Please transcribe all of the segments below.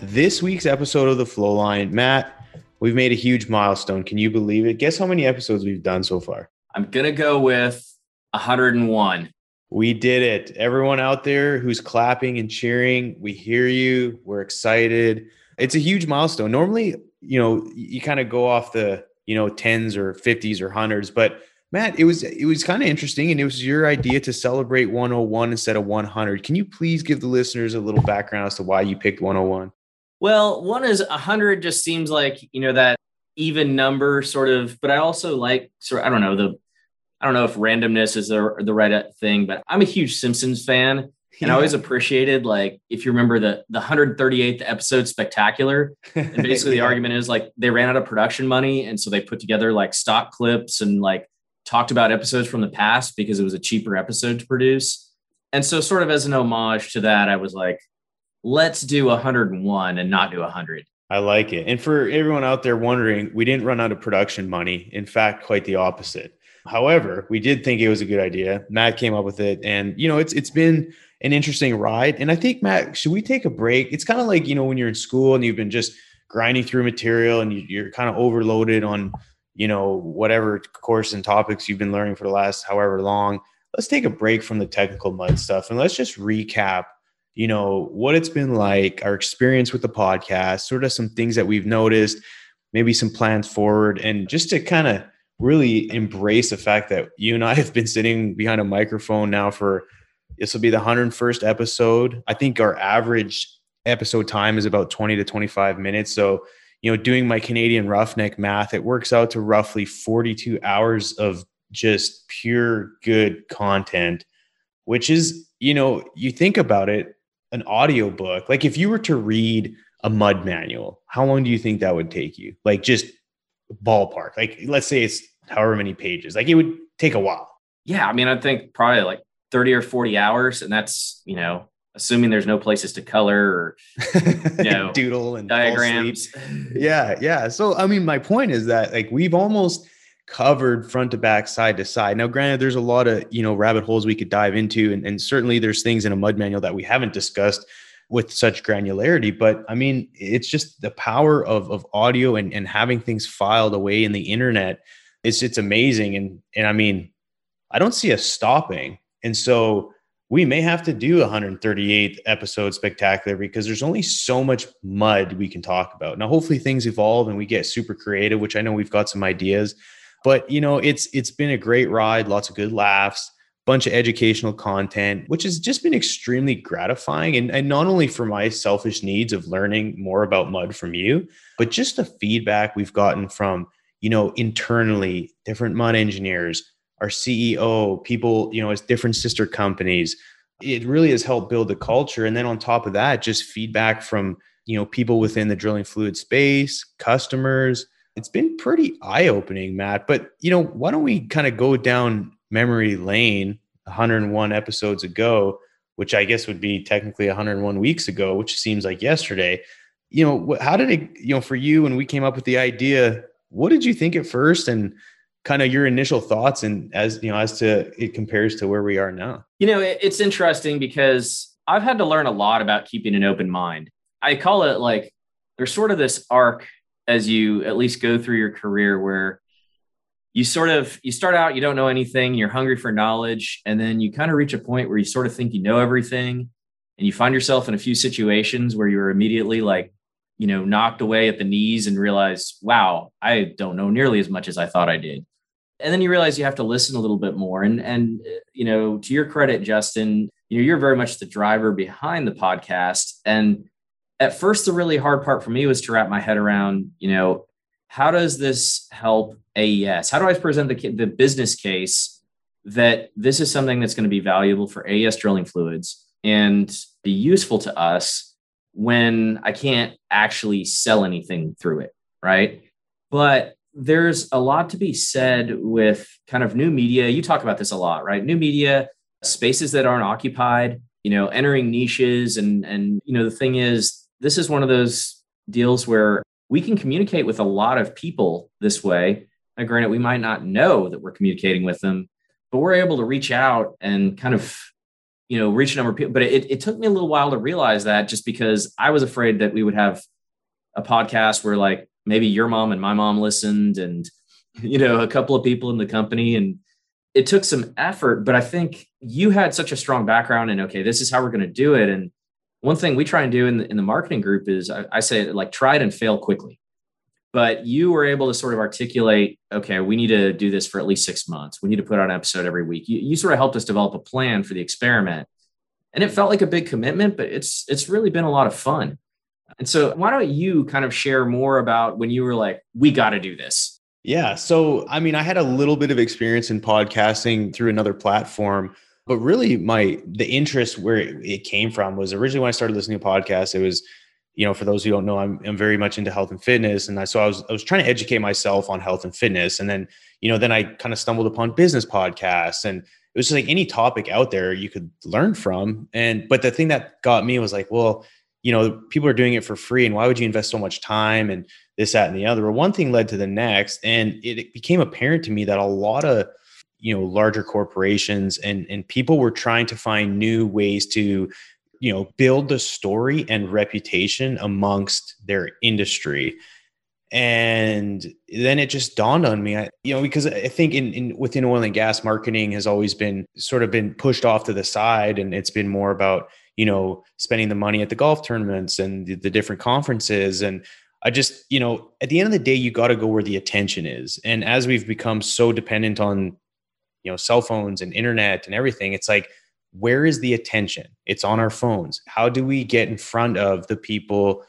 this week's episode of The Flowline. Matt, we've made a huge milestone. Can you believe it? Guess how many episodes we've done so far? I'm going to go with 101. We did it. Everyone out there who's clapping and cheering, we hear you. We're excited. It's a huge milestone. Normally, you know, you kind of go off the, you know, tens or 50s or hundreds, but Matt, it was it was kind of interesting and it was your idea to celebrate 101 instead of 100. Can you please give the listeners a little background as to why you picked 101? Well, one is 100 just seems like, you know, that even number sort of, but I also like sort of, I don't know, the I don't know if randomness is the, the right uh, thing, but I'm a huge Simpsons fan. And yeah. I always appreciated like if you remember the the 138th episode spectacular. And basically yeah. the argument is like they ran out of production money. And so they put together like stock clips and like talked about episodes from the past because it was a cheaper episode to produce. And so sort of as an homage to that, I was like, let's do 101 and not do 100. I like it. And for everyone out there wondering, we didn't run out of production money. In fact, quite the opposite. However, we did think it was a good idea. Matt came up with it, and you know, it's it's been an interesting ride. And I think Matt, should we take a break? It's kind of like you know when you're in school and you've been just grinding through material and you, are kind of overloaded on you know whatever course and topics you've been learning for the last however long. Let's take a break from the technical mud stuff and let's just recap you know what it's been like our experience with the podcast sort of some things that we've noticed maybe some plans forward and just to kind of really embrace the fact that you and I have been sitting behind a microphone now for this will be the 101st episode. I think our average episode time is about 20 to 25 minutes. So, you know, doing my Canadian roughneck math, it works out to roughly 42 hours of just pure good content, which is, you know, you think about it, an audio book. Like if you were to read a mud manual, how long do you think that would take you? Like just ballpark? Like, let's say it's however many pages. Like, it would take a while. Yeah, I mean, I think probably like thirty or forty hours, and that's you know, assuming there's no places to color or you know, doodle and diagrams. Yeah, yeah. So, I mean, my point is that like we've almost covered front to back, side to side. Now, granted, there's a lot of you know rabbit holes we could dive into, and, and certainly there's things in a mud manual that we haven't discussed with such granularity. But I mean, it's just the power of of audio and, and having things filed away in the internet. It's it's amazing. And and I mean, I don't see us stopping. And so we may have to do 138 episode spectacular because there's only so much mud we can talk about. Now, hopefully things evolve and we get super creative, which I know we've got some ideas. But you know, it's it's been a great ride, lots of good laughs bunch of educational content, which has just been extremely gratifying. And, and not only for my selfish needs of learning more about mud from you, but just the feedback we've gotten from, you know, internally, different mud engineers, our CEO, people, you know, as different sister companies. It really has helped build the culture. And then on top of that, just feedback from, you know, people within the drilling fluid space, customers. It's been pretty eye opening, Matt. But, you know, why don't we kind of go down memory lane 101 episodes ago, which I guess would be technically 101 weeks ago, which seems like yesterday. You know, how did it, you know, for you when we came up with the idea, what did you think at first and kind of your initial thoughts and as, you know, as to it compares to where we are now? You know, it's interesting because I've had to learn a lot about keeping an open mind. I call it like there's sort of this arc as you at least go through your career where you sort of you start out you don't know anything you're hungry for knowledge and then you kind of reach a point where you sort of think you know everything and you find yourself in a few situations where you're immediately like you know knocked away at the knees and realize wow i don't know nearly as much as i thought i did. And then you realize you have to listen a little bit more and and you know to your credit justin you know you're very much the driver behind the podcast and at first the really hard part for me was to wrap my head around you know how does this help AES? How do I present the, the business case that this is something that's going to be valuable for AES drilling fluids and be useful to us when I can't actually sell anything through it? right? But there's a lot to be said with kind of new media. You talk about this a lot, right? New media, spaces that aren't occupied, you know, entering niches and and you know the thing is this is one of those deals where we can communicate with a lot of people this way. Now, granted, we might not know that we're communicating with them, but we're able to reach out and kind of you know reach a number of people. But it, it took me a little while to realize that just because i was afraid that we would have a podcast where like maybe your mom and my mom listened and you know a couple of people in the company. And it took some effort but i think you had such a strong background and okay this is how we're going to do it. And one thing we try and do in the, in the marketing group is I, I say like try it and fail quickly. But you were able to sort of articulate okay we need to do this for at least six months. We need to put out an episode every week. You, you sort of helped us develop a plan for the experiment. And it felt like a big commitment but it's it's really been a lot of fun. And so why don't you kind of share more about when you were like we got to do this? Yeah. So i mean i had a little bit of experience in podcasting through another platform but really my the interest where it, came from was originally when i started listening to podcasts it was you know, for those who don't know, I'm, I'm very much into health and fitness. And I, so I was, I was trying to educate myself on health and fitness. And then, you know, then I kind of stumbled upon business podcasts and it was just like any topic out there you could learn from. And, but the thing that got me was like, well, you know, people are doing it for free. And why would you invest so much time and this, that, and the other? Well, one thing led to the next. And it became apparent to me that a lot of, you know, larger corporations and, and people were trying to find new ways to you know build the story and reputation amongst their industry. And then it just dawned on me I, you know because i think in, in within oil and gas marketing has always been sort of been pushed off to the side and it's been more about you know spending the money at the golf tournaments and the, the different conferences. And i just you know at the end of the day you got to go where the attention is. And as we've become so dependent on you know cell phones and internet and everything it's like where is the attention? It's on our phones. How do we get in front of the people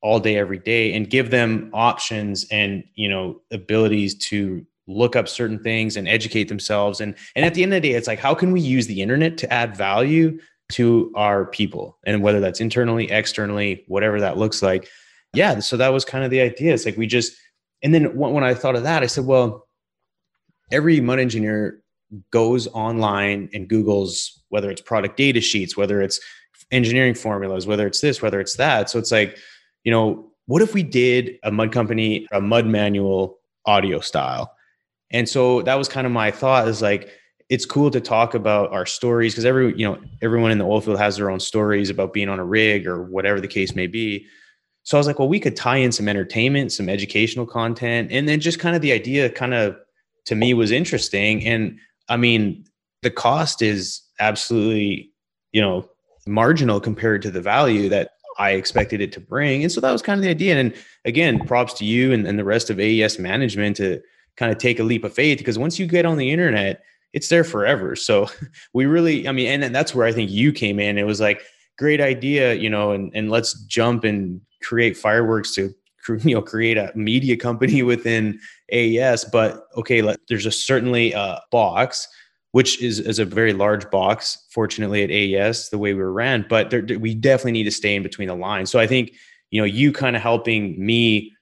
all day, every day and give them options and, you know, abilities to look up certain things and educate themselves? And, and at the end of the day, it's like, how can we use the internet to add value to our people? And whether that's internally, externally, whatever that looks like. Yeah. So that was kind of the idea. It's like we just, and then when I thought of that, I said, well, every mud engineer goes online and Google's whether it's product data sheets, whether it's engineering formulas, whether it's this, whether it's that. So it's like, you know, what if we did a mud company, a mud manual audio style? And so that was kind of my thought is like, it's cool to talk about our stories because every, you know, everyone in the oil field has their own stories about being on a rig or whatever the case may be. So I was like, well, we could tie in some entertainment, some educational content, and then just kind of the idea kind of to me was interesting. And I mean, the cost is absolutely, you know, marginal compared to the value that I expected it to bring. And so that was kind of the idea. And again, props to you and, and the rest of AES management to kind of take a leap of faith because once you get on the internet, it's there forever. So we really, I mean, and that's where I think you came in. It was like, great idea, you know, and, and let's jump and create fireworks to you know create a media company within AES. But okay, let, there's a certainly a box which is, is a very large box, fortunately at AES, the way we were ran, but there, we definitely need to stay in between the lines. So I think, you know, you kind of helping me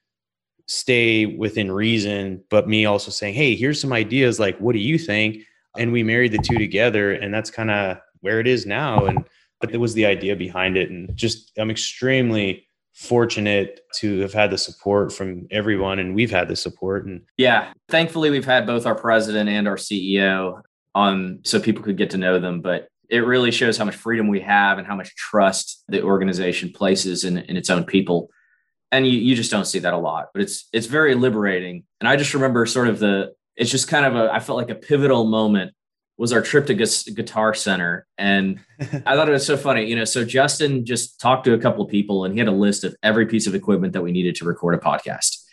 stay within reason, but me also saying, Hey, here's some ideas. Like, what do you think? And we married the two together and that's kind of where it is now. And, but it was the idea behind it. And just, I'm extremely fortunate to have had the support from everyone and we've had the support and yeah thankfully we've had both our president and our ceo on um, so people could get to know them. But it really shows how much freedom we have and how much trust the organization places in, in its own people. And you, you just don't see that a lot, but it's it's very liberating. And I just remember sort of the it's just kind of a I felt like a pivotal moment was our trip to Guitar Center, and I thought it was so funny. You know, so Justin just talked to a couple of people, and he had a list of every piece of equipment that we needed to record a podcast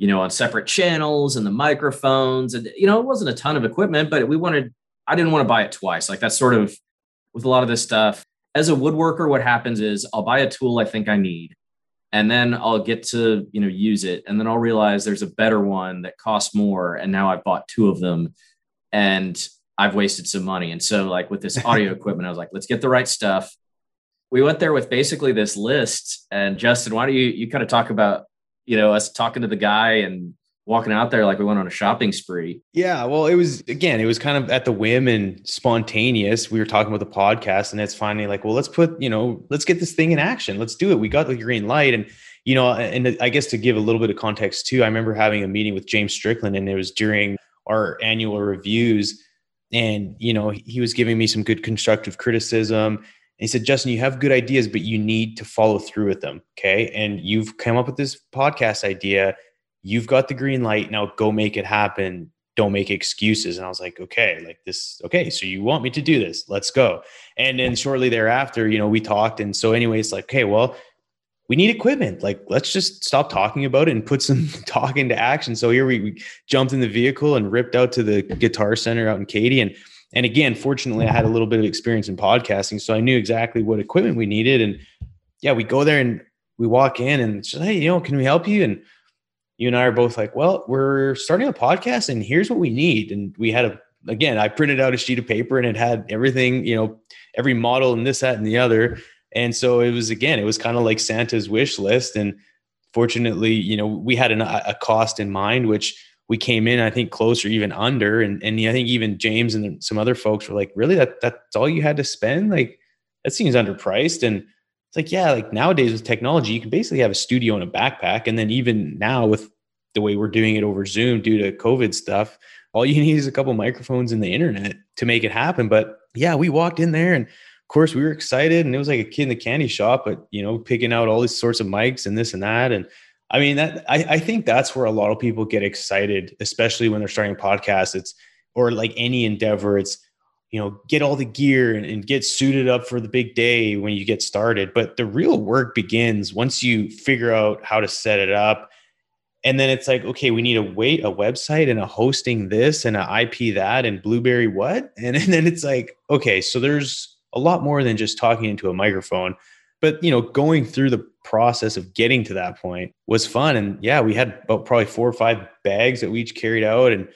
you know, on separate channels and the microphones. And, you know, it wasn't a ton of equipment, but we wanted, I didn't want to buy it twice. Like that's sort of with a lot of this stuff. As a woodworker, what happens is I'll buy a tool I think I need, and then I'll get to, you know, use it. And then I'll realize there's a better one that costs more. And now I've bought two of them and I've wasted some money. And so, like with this audio equipment, I was like, let's get the right stuff. We went there with basically this list. And Justin, why don't you you kind of talk about you know, us talking to the guy and walking out there like we went on a shopping spree. Yeah, well, it was again, it was kind of at the whim and spontaneous. We were talking about the podcast, and it's finally like, well, let's put, you know, let's get this thing in action. Let's do it. We got the green light, and you know, and I guess to give a little bit of context too, I remember having a meeting with James Strickland, and it was during our annual reviews, and you know, he was giving me some good constructive criticism. And he said, Justin, you have good ideas, but you need to follow through with them. Okay. And you've come up with this podcast idea you've got the green light now go make it happen don't make excuses and i was like okay like this okay so you want me to do this let's go and then shortly thereafter you know we talked and so anyway it's like okay well we need equipment. Like let's just stop talking about it and put some talk into action. So here we, we jumped in the vehicle and ripped out to the guitar center out in katy. And and again fortunately i had a little bit of experience in podcasting so i knew exactly what equipment we needed. And yeah we go there and we walk in and say, hey you know can we help you? And you and I are both like, well, we're starting a podcast and here's what we need. And we had a, again, I printed out a sheet of paper and it had everything, you know, every model and this, that, and the other. And so it was, again, it was kind of like Santa's wish list. And fortunately, you know, we had an, a cost in mind, which we came in, I think closer, even under. And, and I think even James and some other folks were like, really, that, that's all you had to spend? Like, that seems underpriced. And, it's like, yeah, like nowadays with technology, you can basically have a studio in a backpack. And then even now with the way we're doing it over Zoom due to COVID stuff, all you need is a couple microphones and the internet to make it happen. But yeah, we walked in there and course we were excited and it was like a kid in the candy shop, but you know, picking out all these sorts of mics and this and that. And I mean that I, I think that's where a lot of people get excited, especially when they're starting podcasts. It's or like any endeavor, it's you know get all the gear and, and, get suited up for the big day when you get started but the real work begins once you figure out how to set it up and then it's like okay we need to wait a website and a hosting this and an ip that and blueberry what and, and then it's like okay so there's a lot more than just talking into a microphone but you know going through the process of getting to that point was fun and yeah we had about probably four or five bags that we each carried out and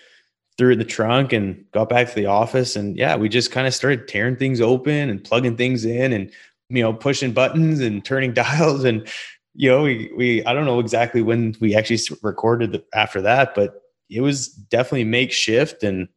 threw it in the trunk and got back to the office. And yeah, we just kind of started tearing things open and plugging things in and, you know, pushing buttons and turning dials. And, you know, we, we, I don't know exactly when we actually recorded after that, but it was definitely makeshift and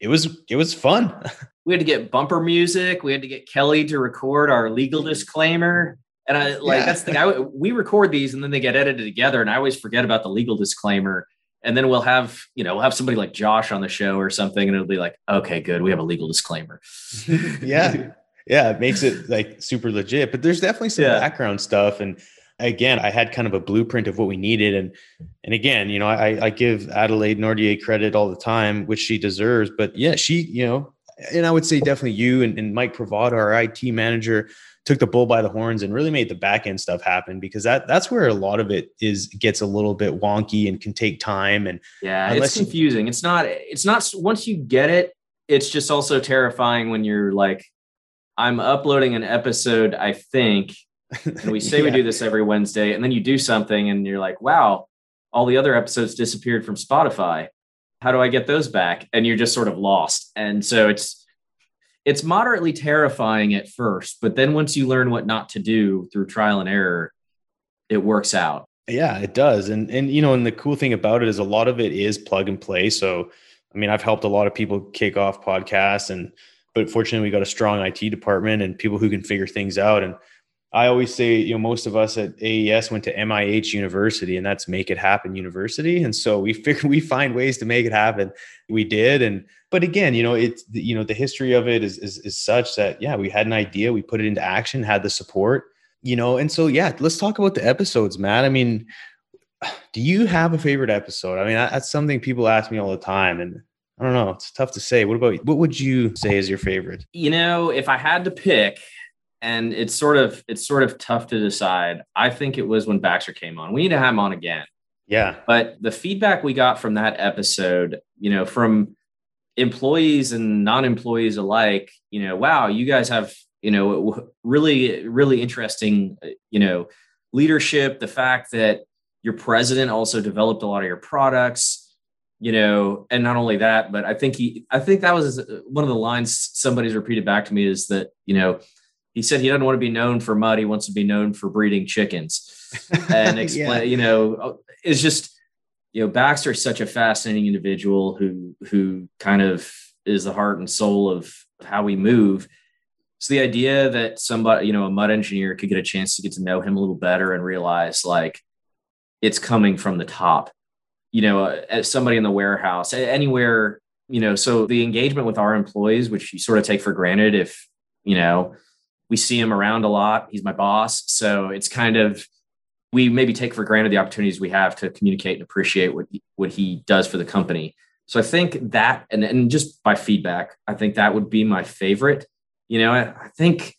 it was, it was fun. we had to get bumper music. We had to get Kelly to record our legal mm-hmm. disclaimer. And I like, yeah. that's the thing. I, we record these and then they get edited together. And I always forget about the legal disclaimer and then we'll have you know we'll have somebody like josh on the show or something and it'll be like okay good we have a legal disclaimer yeah yeah it makes it like super legit but there's definitely some yeah. background stuff and again i had kind of a blueprint of what we needed and and again you know i i give adelaide nordier credit all the time which she deserves but yeah she you know and i would say definitely you and, and mike pravada our it manager took the bull by the horns and really made the back end stuff happen because that that's where a lot of it is gets a little bit wonky and can take time and yeah it's confusing it's not it's not once you get it it's just also terrifying when you're like i'm uploading an episode i think and we say yeah. we do this every wednesday and then you do something and you're like wow all the other episodes disappeared from spotify how do i get those back and you're just sort of lost and so it's it's moderately terrifying at first, but then once you learn what not to do through trial and error, it works out. Yeah, it does. And and you know, and the cool thing about it is a lot of it is plug and play. So I mean, I've helped a lot of people kick off podcasts and but fortunately we got a strong IT department and people who can figure things out. And I always say, you know, most of us at AES went to MIH University, and that's Make It Happen University. And so we figure we find ways to make it happen. We did, and but again, you know, it's you know the history of it is, is is such that yeah, we had an idea, we put it into action, had the support, you know, and so yeah, let's talk about the episodes, Matt. I mean, do you have a favorite episode? I mean, that's something people ask me all the time, and I don't know, it's tough to say. What about what would you say is your favorite? You know, if I had to pick, and it's sort of it's sort of tough to decide. I think it was when Baxter came on. We need to have him on again. Yeah. But the feedback we got from that episode, you know, from employees and non-employees alike, you know, wow, you guys have, you know, really really interesting, uh, you know, leadership, the fact that your president also developed a lot of your products, you know, and not only that, but I think he I think that was uh, one of the lines somebody's repeated back to me is that, you know, he said he doesn't want to be known for mud. He wants to be known for breeding chickens. and explain, yeah. you know, it's just, you know, Baxter is such a fascinating individual who, who kind of is the heart and soul of how we move. So the idea that somebody, you know, a mud engineer could get a chance to get to know him a little better and realize like it's coming from the top, you know, uh, as somebody in the warehouse, anywhere, you know, so the engagement with our employees, which you sort of take for granted if, you know, we see him around a lot. He's my boss. So it's kind of, we maybe take for granted the opportunities we have to communicate and appreciate what, what he does for the company. So I think that, and, and just by feedback, I think that would be my favorite. You know, I, I think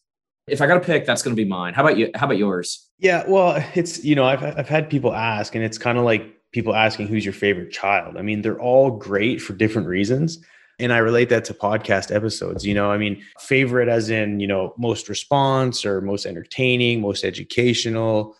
if I got to pick, that's going to be mine. How about you? How about yours? Yeah, well, it's you know, I've I've had people ask, and it's kind of like people asking who's your favorite child. I mean, they're all great for different reasons. And I relate that to podcast episodes. You know, I mean, favorite as in, you know, most response or most entertaining, most educational,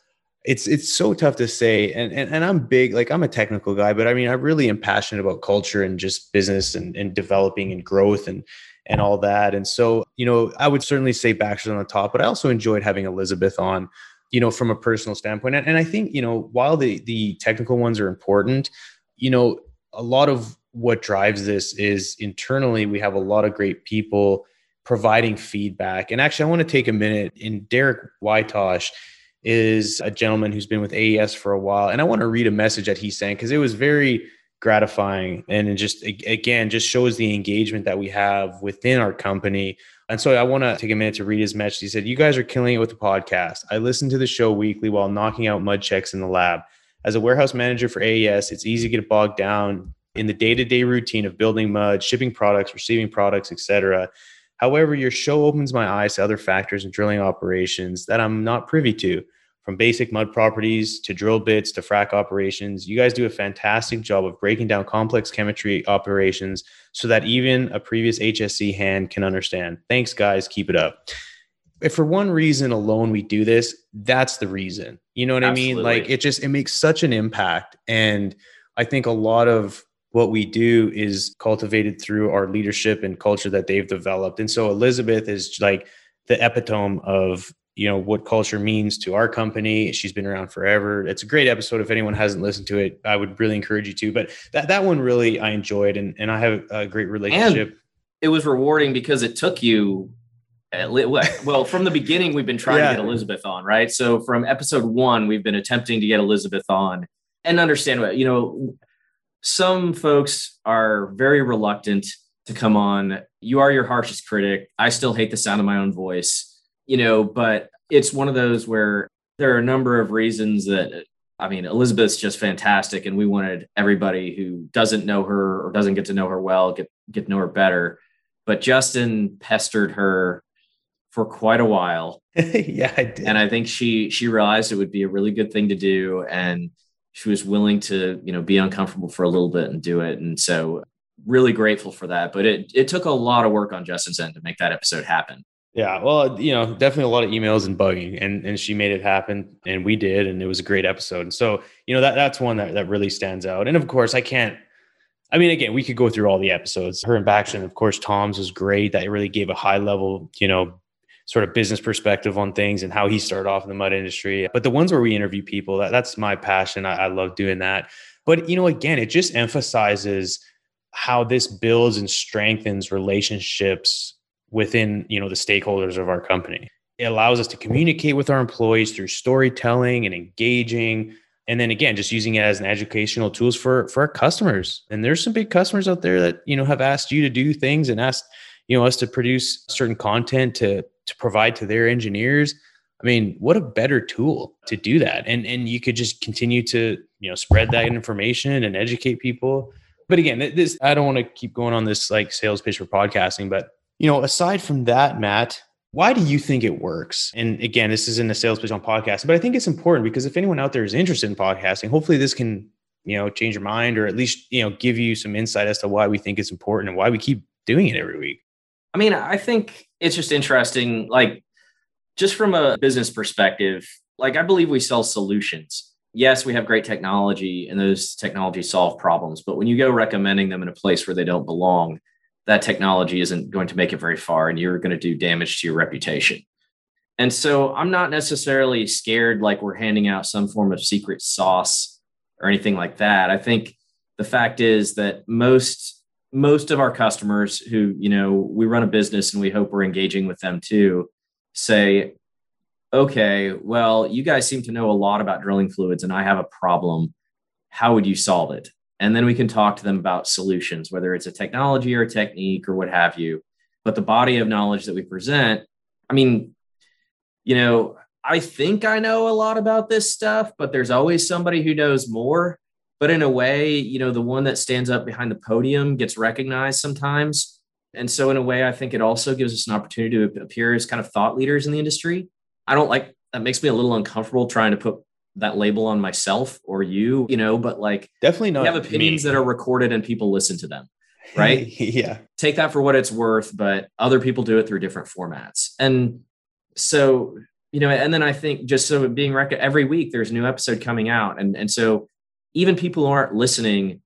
it's it's so tough to say. And, and and i'm big like i'm a technical guy but i mean i really am passionate about culture and just business and, and developing and growth and and all that. And so you know i would certainly say baxter's on the top but i also enjoyed having elizabeth on you know from a personal standpoint. And, and i think you know while the the technical ones are important you know a lot of what drives this is internally we have a lot of great people providing feedback and actually i want to take a minute And derek whitosh is a gentleman who's been with AES for a while. And I want to read a message that he sent because it was very gratifying. And it just, again, just shows the engagement that we have within our company. And so I want to take a minute to read his message. He said, You guys are killing it with the podcast. I listen to the show weekly while knocking out mud checks in the lab. As a warehouse manager for AES, it's easy to get bogged down in the day-to-day routine of building mud, shipping products, receiving products, etc. However, your show opens my eyes to other factors in drilling operations that I'm not privy to from basic mud properties to drill bits to frac operations. You guys do a fantastic job of breaking down complex chemistry operations so that even a previous HSE hand can understand. Thanks, guys. Keep it up. If for one reason alone we do this, that's the reason. You know what Absolutely. I mean? Like it just it makes such an impact. And I think a lot of what we do is cultivated through our leadership and culture that they've developed. And so Elizabeth is like the epitome of you know what culture means to our company. She's been around forever. It's a great episode. If anyone hasn't listened to it i would really encourage you to. But that that one really i enjoyed and and i have a great relationship. and it was rewarding because it took you well from the beginning we've been trying yeah. to get elizabeth on right? So from episode one we've been attempting to get elizabeth on and understand what you know some folks are very reluctant to come on you are your harshest critic i still hate the sound of my own voice you know, but it's one of those where there are a number of reasons that I mean, Elizabeth's just fantastic, and we wanted everybody who doesn't know her or doesn't get to know her well get get to know her better. But Justin pestered her for quite a while. yeah, I did. And I think she she realized it would be a really good thing to do, and she was willing to you know be uncomfortable for a little bit and do it. And so, really grateful for that. But it it took a lot of work on Justin's end to make that episode happen. Yeah, well, you know, definitely a lot of emails and bugging, and and she made it happen, and we did, and it was a great episode. And so, you know, that that's one that that really stands out. And of course, I can't. I mean, again, we could go through all the episodes. Her and Baxter, of course, Tom's was great. That really gave a high level, you know, sort of business perspective on things and how he started off in the mud industry. But the ones where we interview people, that, that's my passion. I, I love doing that. But you know, again, it just emphasizes how this builds and strengthens relationships within you know the stakeholders of our company it allows us to communicate with our employees through storytelling and engaging and then again just using it as an educational tools for for our customers and there's some big customers out there that you know have asked you to do things and asked you know us to produce certain content to to provide to their engineers i mean what a better tool to do that and and you could just continue to you know spread that information and educate people but again this i don't want to keep going on this like sales pitch for podcasting but you know, aside from that, Matt, why do you think it works? And again, this isn't a sales pitch on podcasting, but I think it's important because if anyone out there is interested in podcasting, hopefully this can, you know, change your mind or at least, you know, give you some insight as to why we think it's important and why we keep doing it every week. I mean, I think it's just interesting, like just from a business perspective, like I believe we sell solutions. Yes, we have great technology and those technologies solve problems, but when you go recommending them in a place where they don't belong, that technology isn't going to make it very far and you're going to do damage to your reputation. And so I'm not necessarily scared like we're handing out some form of secret sauce or anything like that. I think the fact is that most most of our customers who, you know, we run a business and we hope we're engaging with them too, say, okay, well, you guys seem to know a lot about drilling fluids and I have a problem. How would you solve it? And then we can talk to them about solutions, whether it's a technology or a technique or what have you. But the body of knowledge that we present, I mean, you know, I think I know a lot about this stuff, but there's always somebody who knows more. But in a way, you know, the one that stands up behind the podium gets recognized sometimes. And so, in a way, I think it also gives us an opportunity to appear as kind of thought leaders in the industry. I don't like that, makes me a little uncomfortable trying to put that label on myself or you, you know, but like definitely not. We have opinions that are recorded and people listen to them, right? yeah. Take that for what it's worth, but other people do it through different formats. And so you know and then i think just so being rec- every week there's a new episode coming out and and so even people who aren't listening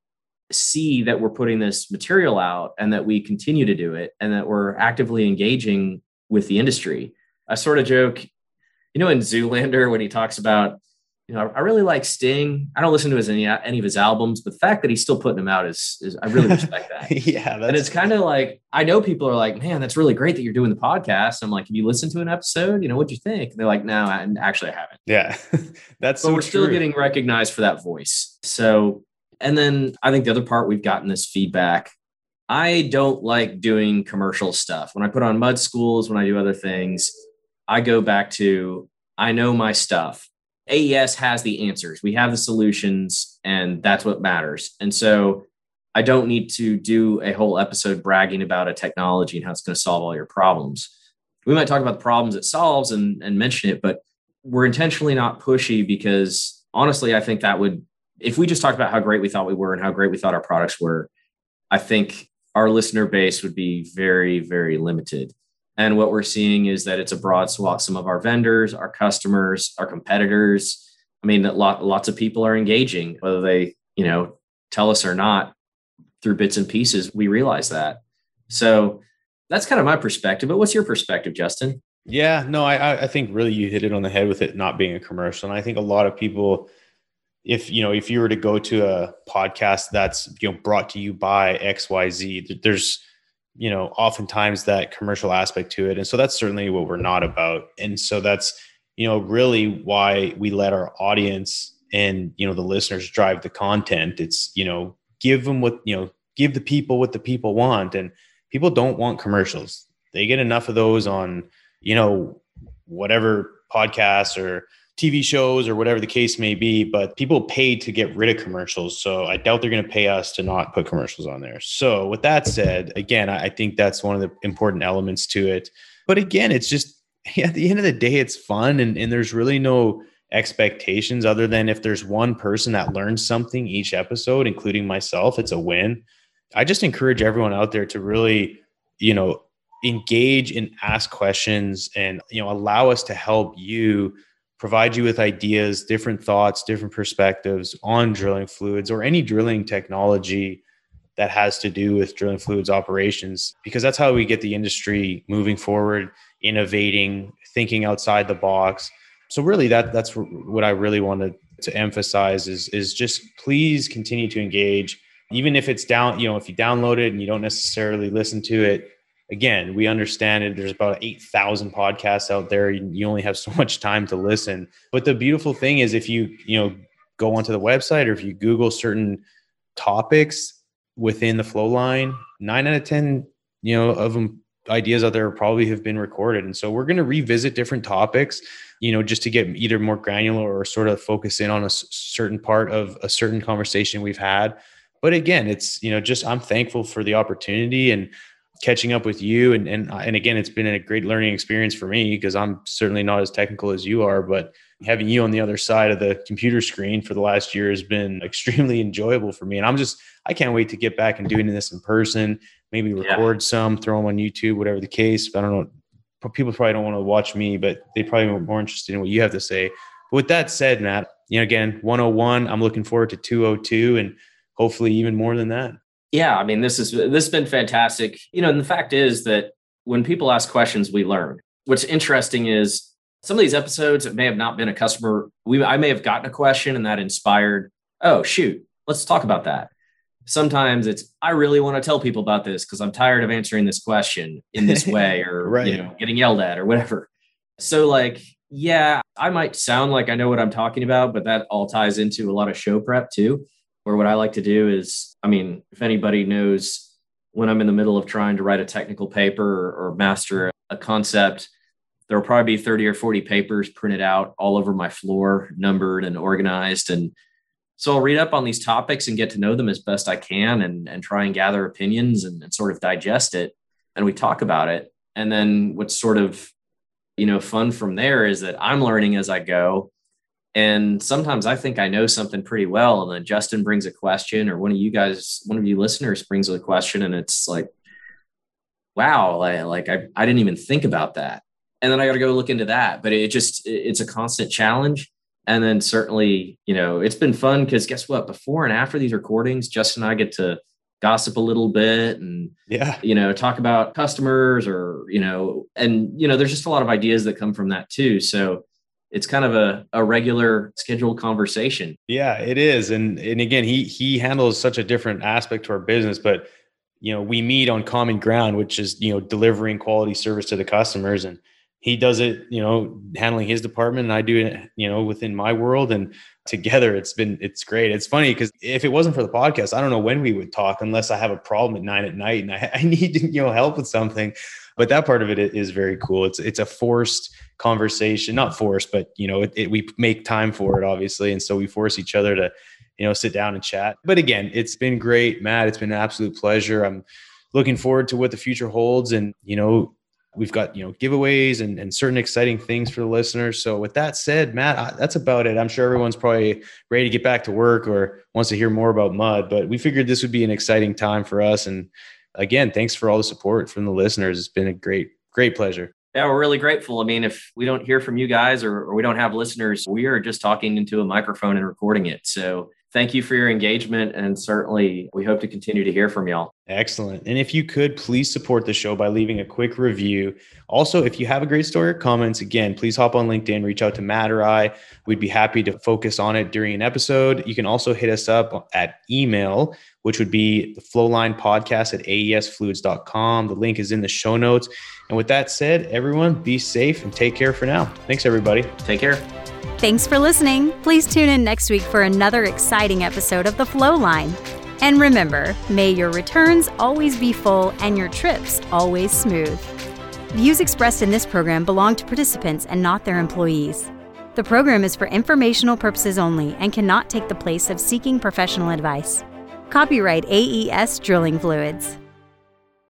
see that we're putting this material out and that we continue to do it and that we're actively engaging with the industry. I sort of joke you know in zoolander when he talks about you know, I really like Sting. I don't listen to his any any of his albums, but the fact that he's still putting them out is, is I really respect that. yeah, and it's kind of like I know people are like, man, that's really great that you're doing the podcast. I'm like, have you listened to an episode? You know, what'd you think? And they're like, no, I actually I haven't. Yeah, that's. But so we're true. still getting recognized for that voice. So, and then I think the other part we've gotten this feedback. I don't like doing commercial stuff. When I put on mud schools, when I do other things, I go back to I know my stuff AES has the answers. We have the solutions, and that's what matters. And so I don't need to do a whole episode bragging about a technology and how it's going to solve all your problems. We might talk about the problems it solves and, and mention it, but we're intentionally not pushy because honestly, I think that would, if we just talked about how great we thought we were and how great we thought our products were, I think our listener base would be very, very limited. And what we're seeing is that it's a broad swath. Some of our vendors, our customers, our competitors. I mean, lot, lots of people are engaging, whether they, you know, tell us or not through bits and pieces. We realize that. So that's kind of my perspective. But what's your perspective, Justin? Yeah, no, I I think really you hit it on the head with it not being a commercial. And I think a lot of people, if you know, if you were to go to a podcast that's you know brought to you by XYZ, there's you know oftentimes that commercial aspect to it. And so that's certainly what we're not about. And so that's you know really why we let our audience and you know the listeners drive the content. It's you know give them what you know give the people what the people want. And people don't want commercials. They get enough of those on you know whatever podcasts or TV shows or whatever the case may be, but people pay to get rid of commercials. So I doubt they're going to pay us to not put commercials on there. So with that said, again, I think that's one of the important elements to it. But again, it's just at the end of the day, it's fun and, and there's really no expectations other than if there's one person that learns something each episode, including myself, it's a win. I just encourage everyone out there to really, you know, engage and ask questions and, you know, allow us to help you provide you with ideas, different thoughts, different perspectives on drilling fluids or any drilling technology that has to do with drilling fluids operations, because that's how we get the industry moving forward, innovating, thinking outside the box. So really that that's what I really wanted to emphasize is is just please continue to engage even if it's down you know if you download it and you don't necessarily listen to it again, we understand it. There's about 8,000 podcasts out there. You only have so much time to listen. But the beautiful thing is if you, you know, go onto the website or if you Google certain topics within the flow line, nine out of 10, you know, of them ideas out there probably have been recorded. And so we're going to revisit different topics, you know, just to get either more granular or sort of focus in on a certain part of a certain conversation we've had. But again, it's, you know, just I'm thankful for the opportunity and catching up with you. And and and again it's been a great learning experience for me because I'm certainly not as technical as you are but having you on the other side of the computer screen for the last year has been extremely enjoyable for me. And I'm just I can't wait to get back and doing this in person maybe record yeah. some throw them on YouTube whatever the case. I don't know. People probably don't want to watch me but they probably are more interested in what you have to say. But with that said Matt you know again 101 I'm looking forward to 202 and hopefully even more than that yeah, I mean, this is this has been fantastic. You know, and the fact is that when people ask questions, we learn. What's interesting is some of these episodes it may have not been a customer we i may have gotten a question and that inspired oh shoot let's talk about that sometimes it's i really want to tell people about this because i'm tired of answering this question in this way or right. you know getting yelled at or whatever so like yeah i might sound like i know what i'm talking about but that all ties into a lot of show prep too or what i like to do is i mean if anybody knows when i'm in the middle of trying to write a technical paper or, or master a concept there will probably be 30 or 40 papers printed out all over my floor, numbered and organized. And so I'll read up on these topics and get to know them as best I can and, and try and gather opinions and, and sort of digest it. And we talk about it. And then what's sort of, you know, fun from there is that I'm learning as I go. And sometimes I think I know something pretty well. And then Justin brings a question, or one of you guys, one of you listeners brings a question, and it's like, wow, like, like I, I didn't even think about that and then I got to go look into that. But it just it's a constant challenge. And then certainly, you know, it's been fun because guess what? Before and after these recordings, Justin and I get to gossip a little bit and yeah, you know, talk about customers or you know, and you know, there's just a lot of ideas that come from that too. So it's kind of a, a regular scheduled conversation. Yeah, it is. And and again, he he handles such a different aspect to our business, but you know, we meet on common ground, which is, you know, delivering quality service to the customers. And he does it, you know, handling his department and I do it, you know, within my world. And together it's been, it's great. It's funny because if it wasn't for the podcast, I don't know when we would talk unless I have a problem at nine at night and I, I need, you know, help with something. But that part of it is very cool. It's, it's a forced conversation, not forced, but, you know, it, it, we make time for it, obviously. And so we force each other to, you know, sit down and chat. But again, it's been great, Matt. It's been an absolute pleasure. I'm looking forward to what the future holds. And, you know, We've got you know giveaways and, and certain exciting things for the listeners. So with that said, Matt, that's about it. I'm sure everyone's probably ready to get back to work or wants to hear more about mud. But we figured this would be an exciting time for us. And again, thanks for all the support from the listeners. It's been a great, great pleasure. Yeah, we're really grateful. I mean, if we don't hear from you guys or, or we don't have listeners, we are just talking into a microphone and recording it. So thank you for your engagement. And certainly we hope to continue to hear from y'all. Excellent. And if you could please support the show by leaving a quick review. Also, if you have a great story or comments, again, please hop on LinkedIn, reach out to Matt or I. We'd be happy to focus on it during an episode. You can also hit us up at email, which would be the flowline podcast at aesfluids.com. The link is in the show notes. And with that said, everyone be safe and take care for now. Thanks, everybody. Take care. Thanks for listening. Please tune in next week for another exciting episode of The Flowline. And remember, may your returns always be full and your trips always smooth. Views expressed in this program belong to participants and not their employees. The program is for informational purposes only and cannot take the place of seeking professional advice. Copyright AES Drilling Fluids.